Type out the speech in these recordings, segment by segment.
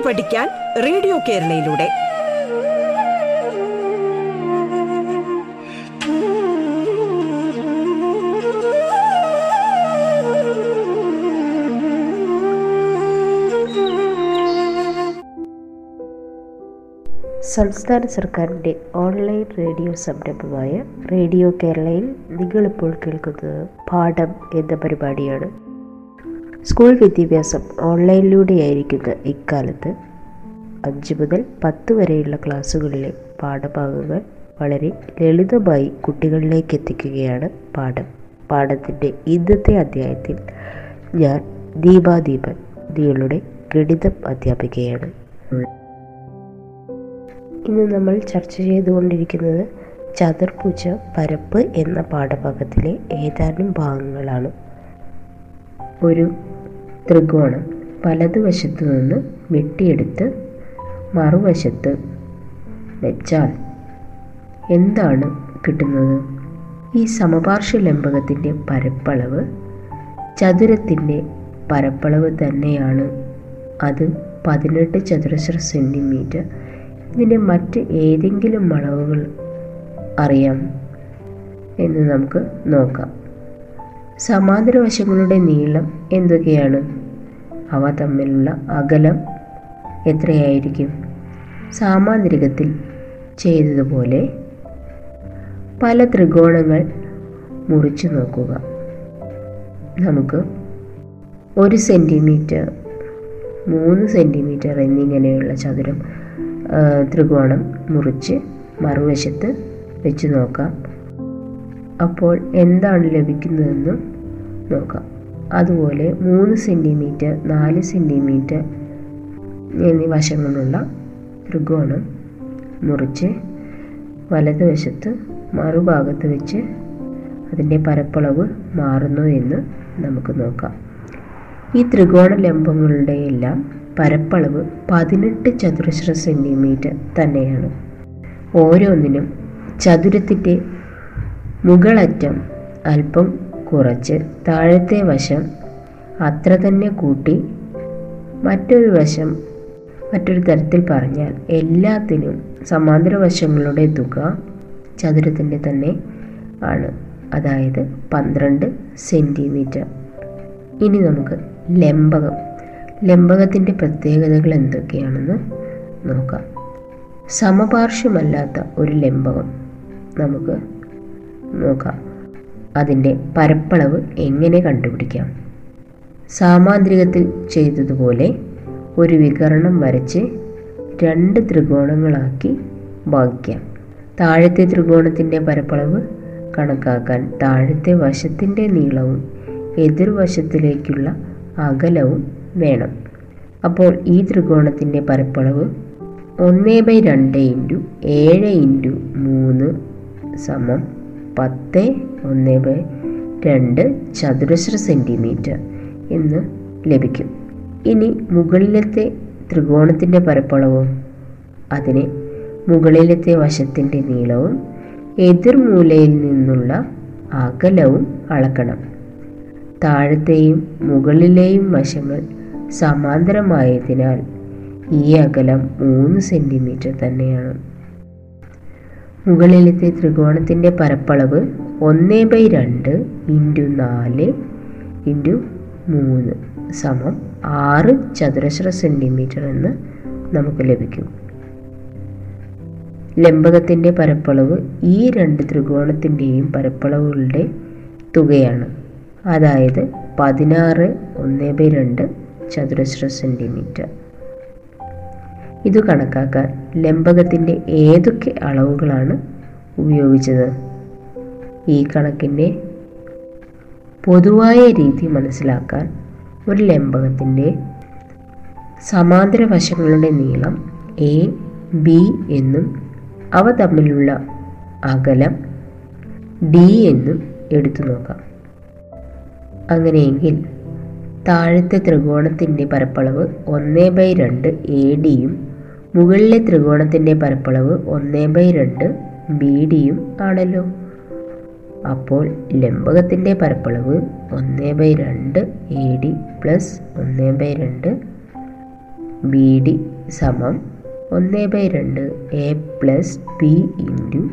കേട്ടു പഠിക്കാൻ റേഡിയോ കേരളയിലൂടെ. സംസ്ഥാന സർക്കാരിന്റെ ഓൺലൈൻ റേഡിയോ സംരംഭമായ റേഡിയോ കേരളയിൽ നിങ്ങളിപ്പോൾ കേൾക്കുന്നത് പാഠം എന്ന പരിപാടിയാണ്. സ്കൂൾ വിദ്യാഭ്യാസം ഓൺലൈനിലൂടെയായിരിക്കുന്ന ഇക്കാലത്ത് അഞ്ച് മുതൽ പത്ത് വരെയുള്ള ക്ലാസ്സുകളിലെ പാഠഭാഗങ്ങൾ വളരെ ലളിതമായി കുട്ടികളിലേക്ക് എത്തിക്കുകയാണ് പാഠം. പാഠത്തിന്റെ ഇന്നത്തെ അധ്യായത്തിൽ ഞാൻ ദീപാദീപൻ നിങ്ങളുടെ ഗണിതം അധ്യാപികയാണ്. ഇന്ന് നമ്മൾ ചർച്ച ചെയ്തുകൊണ്ടിരിക്കുന്നത് ചതുർഭുജ പരപ്പ് എന്ന പാഠഭാഗത്തിലെ ഏതാനും ഭാഗങ്ങളാണ്. ഒരു ത്രികോണം വലതുവശത്തു നിന്ന് വെട്ടിയെടുത്ത് മറുവശത്ത് വെച്ചാൽ എന്താണ് കിട്ടുന്നത്? ഈ സമപാർശ്വ ലംബകത്തിന്റെ പരപ്പളവ് ചതുരത്തിന്റെ പരപ്പളവ് തന്നെയാണ്. അത് പതിനെട്ട് ചതുരശ്ര സെന്റിമീറ്റർ ഇതിന്റെ മറ്റ് ഏതെങ്കിലും അളവുകൾ അറിയാം എന്ന് നമുക്ക് നോക്കാം. സമാന്തര വശങ്ങളുടെ നീളം എന്തൊക്കെയാണ്? അവ തമ്മിലുള്ള അകലം എത്രയായിരിക്കും? സാമാന്തരികത്തിൽ ചെയ്തതുപോലെ പല ത്രികോണങ്ങൾ മുറിച്ചു നോക്കുക. നമുക്ക് ഒരു സെന്റിമീറ്റർ മൂന്ന് സെന്റിമീറ്റർ എന്നിങ്ങനെയുള്ള ചതുരം ത്രികോണം മുറിച്ച് മറുവശത്ത് വെച്ച് നോക്കാം. അപ്പോൾ എന്താണ് ലഭിക്കുന്നതെന്ന് നോക്കാം. അതുപോലെ മൂന്ന് സെന്റിമീറ്റർ നാല് സെന്റിമീറ്റർ എന്നീ വശങ്ങളുള്ള ത്രികോണം മുറിച്ച് വലതുവശത്ത് മറുഭാഗത്ത് വെച്ച് അതിന്റെ പരപ്പളവ് മാറുന്നു എന്ന് നമുക്ക് നോക്കാം. ഈ ത്രികോണ ലംബങ്ങളുടെ എല്ലാം പരപ്പളവ് പതിനെട്ട് ചതുരശ്ര സെന്റിമീറ്റർ തന്നെയാണ്. ഓരോന്നിനും ചതുരത്തിന്റെ മുകളറ്റം അല്പം കുറച്ച് താഴത്തെ വശം അത്ര തന്നെ കൂട്ടി മറ്റൊരു വശം മറ്റൊരു തരത്തിൽ പറഞ്ഞാൽ എല്ലാത്തിനും സമാന്തര വശങ്ങളുടെ തുക ചതുരത്തിന്റെ തന്നെ ആണ്. അതായത് പന്ത്രണ്ട് സെന്റിമീറ്റർ ഇനി നമുക്ക് ലംബകം. ലംബകത്തിന്റെ പ്രത്യേകതകൾ എന്തൊക്കെയാണെന്ന് നോക്കാം. സമപാർശ്വമല്ലാത്ത ഒരു ലംബകം നമുക്ക് നോക്കാം. അതിന്റെ പരപ്പളവ് എങ്ങനെ കണ്ടുപിടിക്കാം? സാമാന്ത്രികത്തിൽ ചെയ്തതുപോലെ ഒരു വികരണം വരച്ച് രണ്ട് ത്രികോണങ്ങളാക്കി ഭാഗിക്കാം. താഴത്തെ ത്രികോണത്തിന്റെ പരപ്പളവ് കണക്കാക്കാൻ താഴത്തെ വശത്തിന്റെ നീളവും എതിർവശത്തിലേക്കുള്ള അകലവും വേണം. അപ്പോൾ ഈ ത്രികോണത്തിന്റെ പരപ്പളവ് ഒന്ന് ബൈ രണ്ട് ഇന്റു ഏഴ് ഇന്റു മൂന്ന് സമം പത്ത് ഒന്ന് ബൈ രണ്ട് ചതുരശ്ര സെന്റിമീറ്റർ എന്ന് ലഭിക്കും. ഇനി മുകളിലത്തെ ത്രികോണത്തിന്റെ പരപ്പളവും അതിന് മുകളിലത്തെ വശത്തിന്റെ നീളവും എതിർമൂലയിൽ നിന്നുള്ള അകലവും അളക്കണം. താഴത്തെയും മുകളിലെയും വശങ്ങൾ സമാന്തരമായതിനാൽ ഈ അകലം മൂന്ന് സെന്റിമീറ്റർ തന്നെയാണ്. മുകളിലത്തെ ത്രികോണത്തിന്റെ പരപ്പളവ് ഒന്ന് ബൈ രണ്ട് ഇന്റു നാല് ഇന്റു മൂന്ന് സമം ആറ് ചതുരശ്ര സെന്റിമീറ്റർ എന്ന് നമുക്ക് ലഭിക്കും. ലംബകത്തിന്റെ പരപ്പളവ് ഈ രണ്ട് ത്രികോണത്തിന്റെയും പരപ്പളവുകളുടെ തുകയാണ്. അതായത് പതിനാറ് ഒന്ന് ബൈ രണ്ട് ചതുരശ്ര സെന്റിമീറ്റർ ഇത് കണക്കാക്കാൻ ലംബകത്തിന്റെ ഏതൊക്കെ അളവുകളാണ് ഉപയോഗിച്ചത്? ഈ കണക്കിന്റെ പൊതുവായ രീതി മനസ്സിലാക്കാൻ ഒരു ലംബകത്തിന്റെ സമാന്തര വശങ്ങളുടെ നീളം എ ബി എന്നും അവ തമ്മിലുള്ള അകലം ഡി എന്നും എടുത്തു നോക്കാം. അങ്ങനെയെങ്കിൽ താഴത്തെ ത്രികോണത്തിന്റെ പരപ്പളവ് ഒന്ന് ബൈ രണ്ട് എ ഡിയും മുകളിലെ ത്രികോണത്തിന്റെ പരപ്പളവ് ഒന്നേ ബൈ രണ്ട് ബി ഡിയും ആണല്ലോ. അപ്പോൾ ലംബകത്തിന്റെ പരപ്പളവ് ഒന്നേ ബൈ രണ്ട് എ ഡി പ്ലസ് ഒന്നേ ബൈ രണ്ട് ബി ഡി സമം ഒന്നേ ബൈ രണ്ട് A plus B into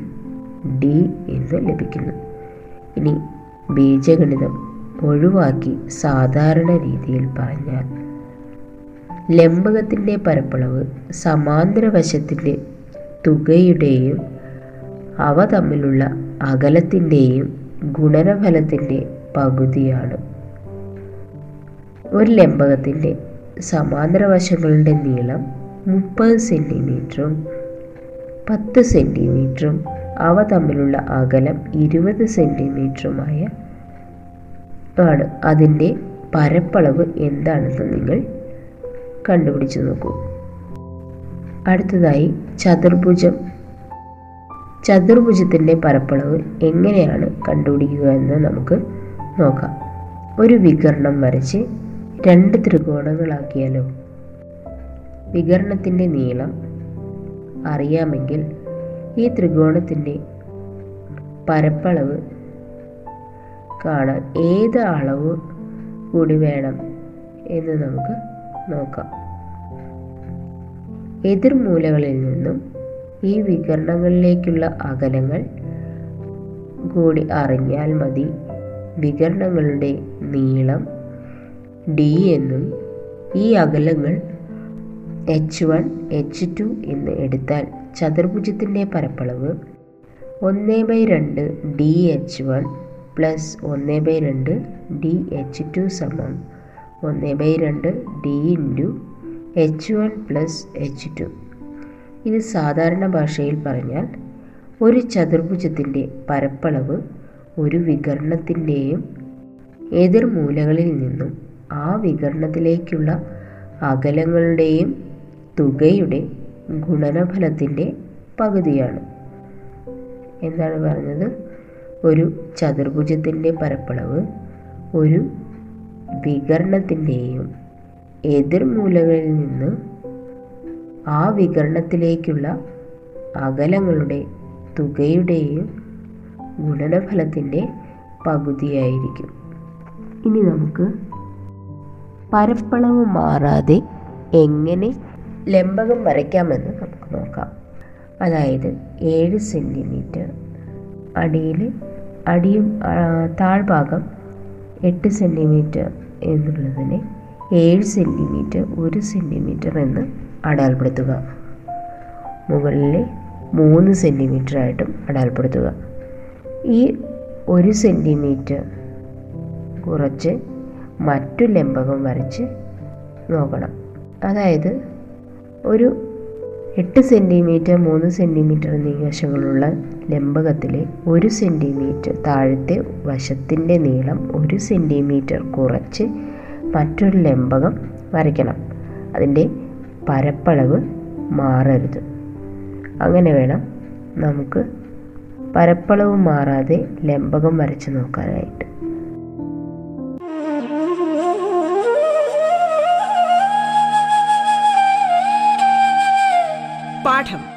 D എന്ന് ലഭിക്കുന്നു. ഇനി ബീജഗണിതം ഒഴിവാക്കി സാധാരണ രീതിയിൽ പറഞ്ഞാൽ ലംബകത്തിന്റെ പരപ്പളവ് സമാന്തര വശത്തിന്റെ തുകയുടെയും അവ തമ്മിലുള്ള അകലത്തിന്റെയും ഗുണനഫലത്തിന്റെ പകുതിയാണ്. ഒരു ലംബകത്തിന്റെ സമാന്തര വശങ്ങളുടെ നീളം മുപ്പത് സെന്റിമീറ്ററും പത്ത് സെന്റിമീറ്ററും അവ തമ്മിലുള്ള അകലം ഇരുപത് സെന്റിമീറ്ററുമായ ആണ്. അതിന്റെ പരപ്പളവ് എന്താണെന്ന് നിങ്ങൾ കണ്ടുപിടിച്ച് നോക്കൂ. അടുത്തതായി ചതുർഭുജം. ചതുർഭുജത്തിന്റെ പരപ്പളവ് എങ്ങനെയാണ് കണ്ടുപിടിക്കുക എന്ന് നമുക്ക് നോക്കാം. ഒരു വികരണം വരച്ച് രണ്ട് ത്രികോണങ്ങളാക്കിയാലോ? വികരണത്തിന്റെ നീളം അറിയാമെങ്കിൽ ഈ ത്രികോണത്തിന്റെ പരപ്പളവ് കാണാൻ ഏത് അളവ് കൂടി വേണം എന്ന് നമുക്ക് നോക്കാം. എതിർമൂലകളിൽ നിന്നും ഈ വികരണങ്ങളിലേക്കുള്ള അകലങ്ങൾ കൂടി അറിഞ്ഞാൽ മതി. വികരണങ്ങളുടെ നീളം ഡി എന്നും ഈ അകലങ്ങൾ എച്ച് വൺ എച്ച് ടു എന്ന് എടുത്താൽ ചതുർഭുജത്തിന്റെ പരപ്പളവ് ഒന്ന് ബൈ രണ്ട് ഡി എച്ച് വൺ പ്ലസ് ഒന്ന് ബൈ രണ്ട് ഡി എച്ച് ടു സമം ഒന്ന് ബൈ രണ്ട് D into H one plus H two. ഇത് സാധാരണ ഭാഷയിൽ പറഞ്ഞാൽ ഒരു ചതുർഭുജത്തിന്റെ പരപ്പളവ് ഒരു വികരണത്തിന്റെയും എതിർമൂലകളിൽ നിന്നും ആ വികരണത്തിലേക്കുള്ള അകലങ്ങളുടെയും തുകയുടെ ഗുണനഫലത്തിന്റെ പകുതിയാണ്. എന്താണ് പറഞ്ഞത്? ഒരു ചതുർഭുജത്തിന്റെ പരപ്പളവ് ഒരു വികരണത്തിന്റെയും എതിർമൂലകളിൽ നിന്ന് ആ വികരണത്തിലേക്കുള്ള അകലങ്ങളുടെ തുകയുടെയും ഗുണനഫലത്തിന്റെ പകുതിയായിരിക്കും. ഇനി നമുക്ക് പരപ്പളവ് മാറാതെ എങ്ങനെ ലംബകം വരയ്ക്കാമെന്ന് നമുക്ക് നോക്കാം. അതായത് ഏഴ് സെന്റിമീറ്റർ അടിയിൽ അടിയും താഴ്ഭാഗം എട്ട് സെന്റിമീറ്റർ എന്നുള്ളതിനെ ഏഴ് സെന്റിമീറ്റർ ഒരു സെന്റിമീറ്റർ എന്ന് അടയാളപ്പെടുത്തുക. മുകളിലെ മൂന്ന് സെന്റിമീറ്റർ ആയിട്ടും അടയാളപ്പെടുത്തുക. ഈ ഒരു സെന്റിമീറ്റർ കുറച്ച് മറ്റു ലംബകം വരച്ച് നോക്കണം. അതായത് ഒരു എട്ട് സെന്റിമീറ്റർ മൂന്ന് സെന്റിമീറ്റർ എന്നീ വശങ്ങളുള്ള ലംബകത്തിലെ ഒരു സെന്റിമീറ്റർ താഴത്തെ വശത്തിന്റെ നീളം ഒരു സെന്റിമീറ്റർ കുറച്ച് മറ്റൊരു ലംബകം വരയ്ക്കണം. അതിന്റെ പരപ്പളവ് മാറരുത്. അങ്ങനെ വേണം നമുക്ക് പരപ്പളവ് മാറാതെ ലംബകം വരച്ച് നോക്കാനായിട്ട്. പാഠം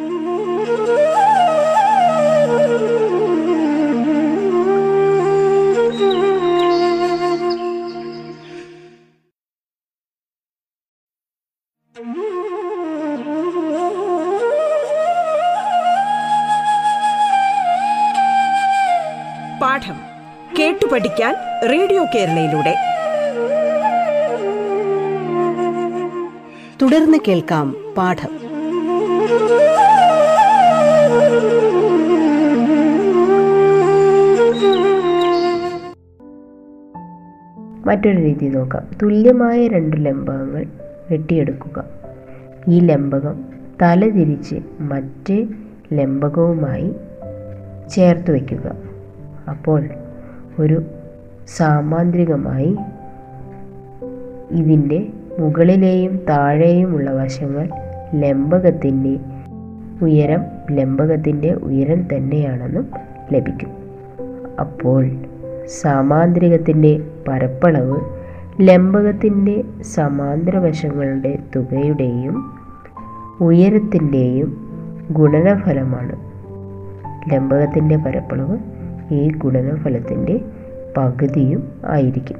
കേരളയിലൂടെ. തുടർന്ന് കേൾക്കാം പാഠം. മറ്റൊരു രീതി നോക്കാം. തുല്യമായ രണ്ട് ലംബകങ്ങൾ വെട്ടിയെടുക്കുക. ഈ ലംബകം തല തിരിച്ച് മറ്റേ ലംബകവുമായി ചേർത്ത് വയ്ക്കുക. അപ്പോൾ ഒരു സാമാന്ത്രികമായി ഇതിന്റെ മുകളിലെയും താഴെയുമുള്ള വശങ്ങൾ ലംബകത്തിന്റെ ഉയരം ലംബകത്തിന്റെ ഉയരം തന്നെയാണെന്നും ലഭിക്കും. അപ്പോൾ സാമാന്ത്രികത്തിന്റെ പരപ്പളവ് ലംബകത്തിന്റെ സമാന്തര വശങ്ങളുടെ തുകയുടെയും ഉയരത്തിന്റെയും ഗുണനഫലമാണ്. ലംബകത്തിന്റെ പരപ്പളവ് ഈ ഗുണനഫലത്തിന്റെ പകുതിയും ആയിരിക്കും.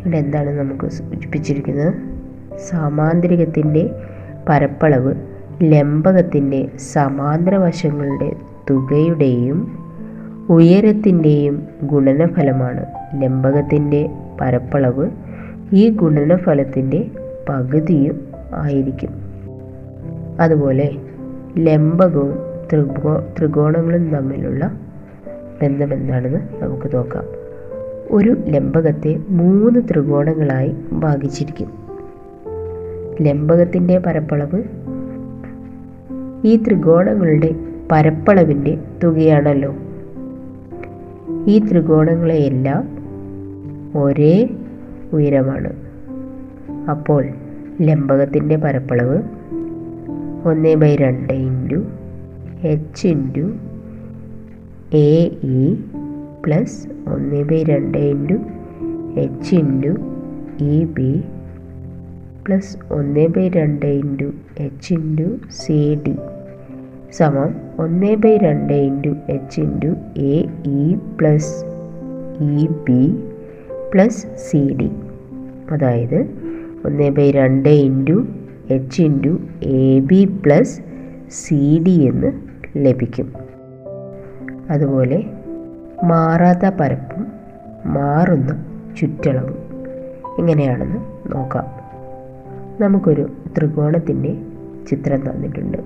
ഇവിടെ എന്താണ് നമുക്ക് സൂചിപ്പിച്ചിരിക്കുന്നത്? സാമാന്തരികത്തിന്റെ പരപ്പളവ് ലംബകത്തിന്റെ സമാന്തര വശങ്ങളുടെ തുകയുടെയും ഉയരത്തിന്റെയും ഗുണനഫലമാണ്. ലംബകത്തിന്റെ പരപ്പളവ് ഈ ഗുണനഫലത്തിന്റെ പകുതിയും ആയിരിക്കും. അതുപോലെ ലംബകവും ത്രികോ ത്രികോണങ്ങളും തമ്മിലുള്ള ബന്ധം എന്താണെന്ന് നമുക്ക് നോക്കാം. ഒരു ലംബകത്തെ മൂന്ന് ത്രികോണങ്ങളായി ഭാഗിച്ചിരിക്കും. ലംബകത്തിന്റെ പരപ്പളവ് ഈ ത്രികോണങ്ങളുടെ പരപ്പളവിന്റെ തുകയാണല്ലോ. ഈ ത്രികോണങ്ങളെയെല്ലാം ഒരേ ഉയരമാണ്. അപ്പോൾ ലംബകത്തിന്റെ പരപ്പളവ് ഒന്ന് ബൈ രണ്ട് into H into A E plus ഒന്ന് ബൈ രണ്ട് into H into E B plus ഒന്ന് ബൈ രണ്ട് into H into C D സമം ഒന്ന് ബൈ രണ്ട് into H into A E plus E B plus C D അതായത് ഒന്ന് by രണ്ട് into H into A B plus C D എന്ന് ലഭിക്കും. അതുപോലെ മാറാത്ത പരപ്പും മാറുന്ന ചുറ്റളവും. എങ്ങനെയാണെന്ന് നോക്കാം. നമുക്കൊരു ത്രികോണത്തിന്റെ ചിത്രം തന്നിട്ടുണ്ട്.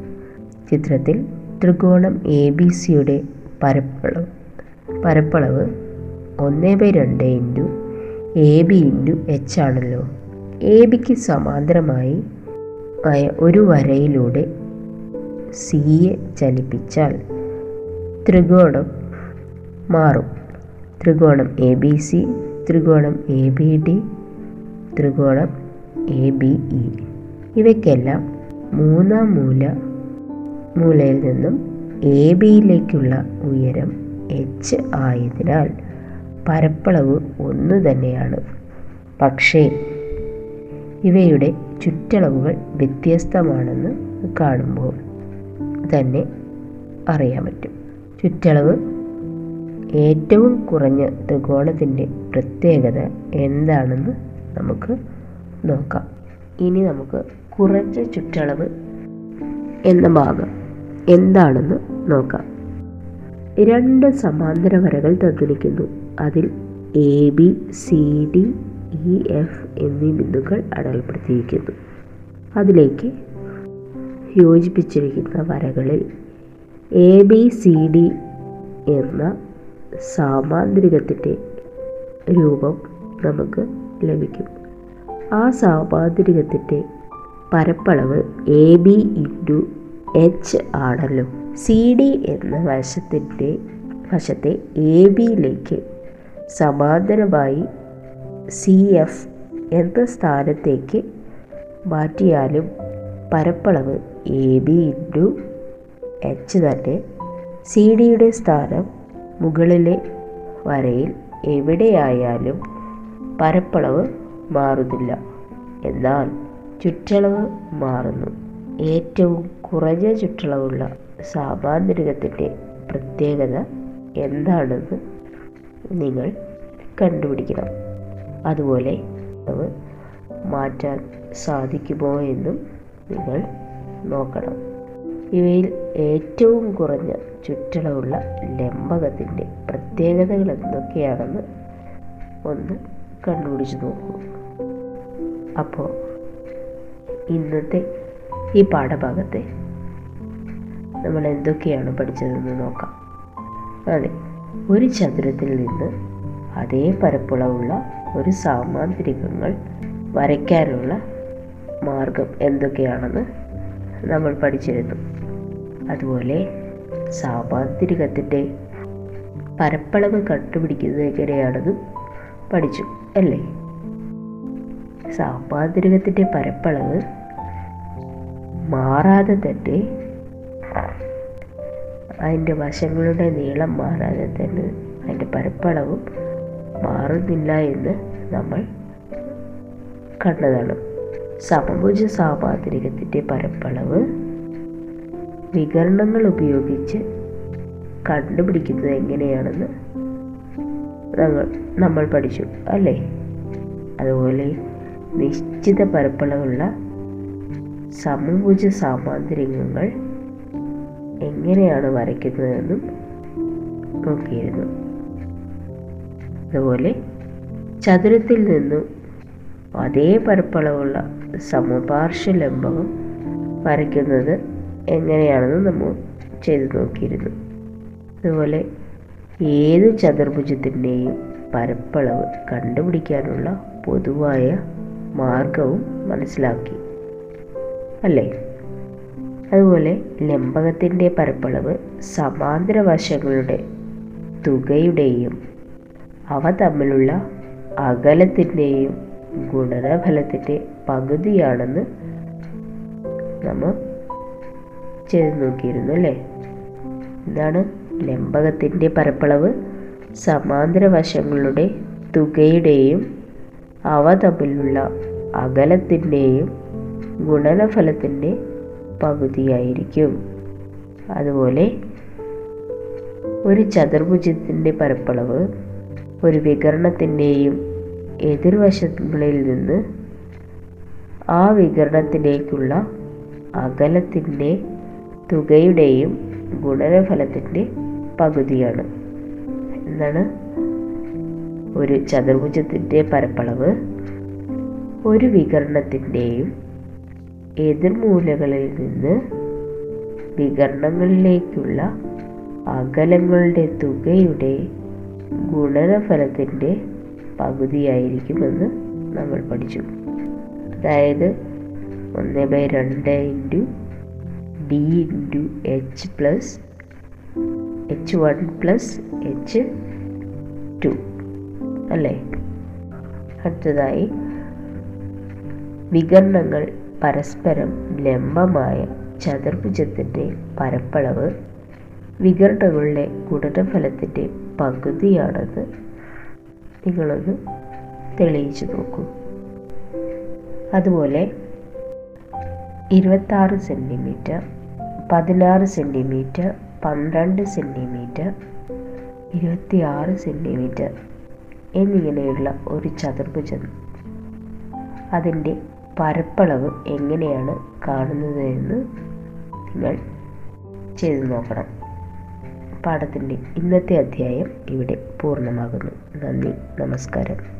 ചിത്രത്തിൽ ത്രികോണം എ ബി സിയുടെ പരപ്പളവ് പരപ്പളവ് ഒന്ന് ബൈ രണ്ട് into A B into H ആണല്ലോ. എ ബിക്ക് സമാന്തരമായി ആയ ഒരു വരയിലൂടെ സിയെ ചലിപ്പിച്ചാൽ ത്രികോണം മാറും. ത്രികോണം എ ബി സി ത്രികോണം എ ബി ഡി ത്രികോണം എ ബി ഇ ഇവയ്ക്കെല്ലാം മൂന്നാം മൂല മൂലയിൽ നിന്നും എ ബിയിലേക്കുള്ള ഉയരം എച്ച് ആയതിനാൽ പരപ്പളവ് ഒന്ന് തന്നെയാണ്. പക്ഷേ ഇവയുടെ ചുറ്റളവുകൾ വ്യത്യസ്തമാണെന്ന് കാണുമ്പോൾ തന്നെ അറിയാൻ പറ്റും. ചുറ്റളവ് ഏറ്റവും കുറഞ്ഞ ത്രികോണത്തിന്റെ പ്രത്യേകത എന്താണെന്ന് നമുക്ക് നോക്കാം. ഇനി നമുക്ക് കുറഞ്ഞ ചുറ്റളവ് എന്ന ഭാഗം എന്താണെന്ന് നോക്കാം. രണ്ട് സമാന്തര വരകൾ തന്നിരിക്കുന്നു. അതിൽ A B C D E F എന്നീ ബിന്ദുക്കൾ അടയാളപ്പെടുത്തിയിരിക്കുന്നു. അതിലേക്ക് യോജിപ്പിച്ചിരിക്കുന്ന വരകളിൽ എ ബി സി ഡി എന്ന സാമാന്തരികത്തിന്റെ രൂപം നമുക്ക് ലഭിക്കും. ആ സാമാന്തരികത്തിന്റെ പരപ്പളവ് എ ബി ഇന്റു എച്ച് ആണല്ലോ. സി ഡി എന്ന വശത്തിന്റെ വശത്തെ എ ബിയിലേക്ക് സമാന്തരമായി സി എഫ് എന്ന സ്ഥാനത്തേക്ക് മാറ്റിയാലും പരപ്പളവ് എ ബി ഇന്റു എച്ച് തന്നെ സി ഡിയുടെ സ്ഥാനം മുകളിലെ വരയിൽ എവിടെയായാലും പരപ്പളവ് മാറുന്നില്ല. എന്നാൽ ചുറ്റളവ് മാറുന്നു. ഏറ്റവും കുറഞ്ഞ ചുറ്റളവുള്ള സാമാന്തരികത്തിന്റെ പ്രത്യേകത എന്താണെന്ന് നിങ്ങൾ കണ്ടുപിടിക്കണം. അതുപോലെ അത് മാറ്റാൻ സാധിക്കുമോ എന്നും നിങ്ങൾ നോക്കണം. ഇവയിൽ ഏറ്റവും കുറഞ്ഞ ചുറ്റളവുള്ള ലംബകത്തിന്റെ പ്രത്യേകതകൾ എന്തൊക്കെയാണെന്ന് ഒന്ന് കണ്ടുപിടിച്ച് നോക്കൂ. അപ്പോൾ ഇന്നത്തെ ഈ പാഠഭാഗത്തെ നമ്മൾ എന്തൊക്കെയാണ് പഠിച്ചതെന്ന് നോക്കാം. അതെ ഒരു ചതുരത്തിൽ നിന്ന് അതേ പരപ്പുളവുള്ള ഒരു സാമാന്തരികങ്ങൾ വരയ്ക്കാനുള്ള മാർഗം എന്തൊക്കെയാണെന്ന് നമ്മൾ പഠിച്ചിരുന്നു. അതുപോലെ സാമാന്തരികത്തിന്റെ പരപ്പളവ് കണ്ടുപിടിക്കുന്നത് എങ്ങനെയാണെന്നും പഠിച്ചു അല്ലേ? സാമാന്തരികത്തിന്റെ പരപ്പളവ് മാറാതെ തന്നെ അതിന്റെ വശങ്ങളുടെ നീളം മാറാതെ തന്നെ അതിന്റെ പരപ്പളവും മാറുന്നില്ല എന്ന് നമ്മൾ കണ്ടതാണ്. സമഭുജ സാമാന്തരികത്തിന്റെ പരപ്പളവ് വികരണങ്ങൾ ഉപയോഗിച്ച് കണ്ടുപിടിക്കുന്നത് എങ്ങനെയാണെന്ന് ഞങ്ങൾ നമ്മൾ പഠിച്ചു അല്ലേ? അതുപോലെ നിശ്ചിത പരപ്പളവുള്ള സമഭുജ സാമാന്തരികങ്ങൾ എങ്ങനെയാണ് വരയ്ക്കുന്നതെന്നും നോക്കിയിരുന്നു. അതുപോലെ ചതുരത്തിൽ നിന്നും അതേ പരപ്പളവുള്ള സമപാർശ്വ ലംബവും വരയ്ക്കുന്നത് എങ്ങനെയാണെന്ന് നമ്മൾ ചെയ്തു നോക്കിയിരുന്നു. അതുപോലെ ഏത് ചതുർഭുജത്തിന്റെയും പരപ്പളവ് കണ്ടുപിടിക്കാനുള്ള പൊതുവായ മാർഗവും മനസ്സിലാക്കി. അല്ലേ? അതുപോലെ ലംബകത്തിന്റെ പരപ്പളവ് സമാന്തര വശങ്ങളുടെ തുകയുടെയും അവ തമ്മിലുള്ള അകലത്തിന്റെയും ഗുണനഫലത്തിന്റെ പകുതിയാണെന്ന് നമ്മൾ ചെയ്ത് നോക്കിയിരുന്നു അല്ലേ? എന്താണ് ലംബകത്തിന്റെ പരപ്പളവ്. സമാന്തര വശങ്ങളുടെ തുകയുടെയും അവ തമ്മിലുള്ള അകലത്തിന്റെയും ഗുണനഫലത്തിന്റെ പകുതിയായിരിക്കും. അതുപോലെ ഒരു ചതുർഭുജത്തിന്റെ പരപ്പളവ് ഒരു വികരണത്തിന്റെയും എതിർവശങ്ങളിൽ നിന്ന് ആ വികരണത്തിലേക്കുള്ള അകലത്തിന്റെ തുകയുടെയും ഗുണനഫലത്തിന്റെ പകുതിയാണ്. എന്താണ്? ഒരു ചതുർഭുജത്തിന്റെ പരപ്പളവ് ഒരു വികരണത്തിന്റെയും എതിർമൂലകളിൽ നിന്ന് വികരണങ്ങളിലേക്കുള്ള അകലങ്ങളുടെ തുകയുടെ ഗുണനഫലത്തിന്റെ പകുതിയായിരിക്കുമെന്ന് നമ്മൾ പഠിച്ചു. അതായത് ഒന്ന് ബൈ രണ്ട് into D into H plus H one plus H two അല്ലേ? അടുത്തതായി വികരണങ്ങൾ പരസ്പരം ലംബമായ ചതുർഭുജത്തിന്റെ പരപ്പളവ് വികരണങ്ങളുടെ ഗുണനഫലത്തിന്റെ പകുതിയാണെന്ന് നിങ്ങളൊന്ന് തെളിയിച്ചു നോക്കൂ. അതുപോലെ ഇരുപത്താറ് സെന്റിമീറ്റർ പതിനാറ് സെന്റിമീറ്റർ പന്ത്രണ്ട് സെന്റിമീറ്റർ ഇരുപത്തിയാറ് സെന്റിമീറ്റർ എന്നിങ്ങനെയുള്ള ഒരു ചതുർഭുജം. അതിന്റെ പരപ്പളവ് എങ്ങനെയാണ് കാണുന്നത് എന്ന് നിങ്ങൾ ചെയ്തു നോക്കണം. പാഠത്തിന്റെ ഇന്നത്തെ അധ്യായം ഇവിടെ പൂർണമാകുന്നു. നന്ദി നമസ്കാരം.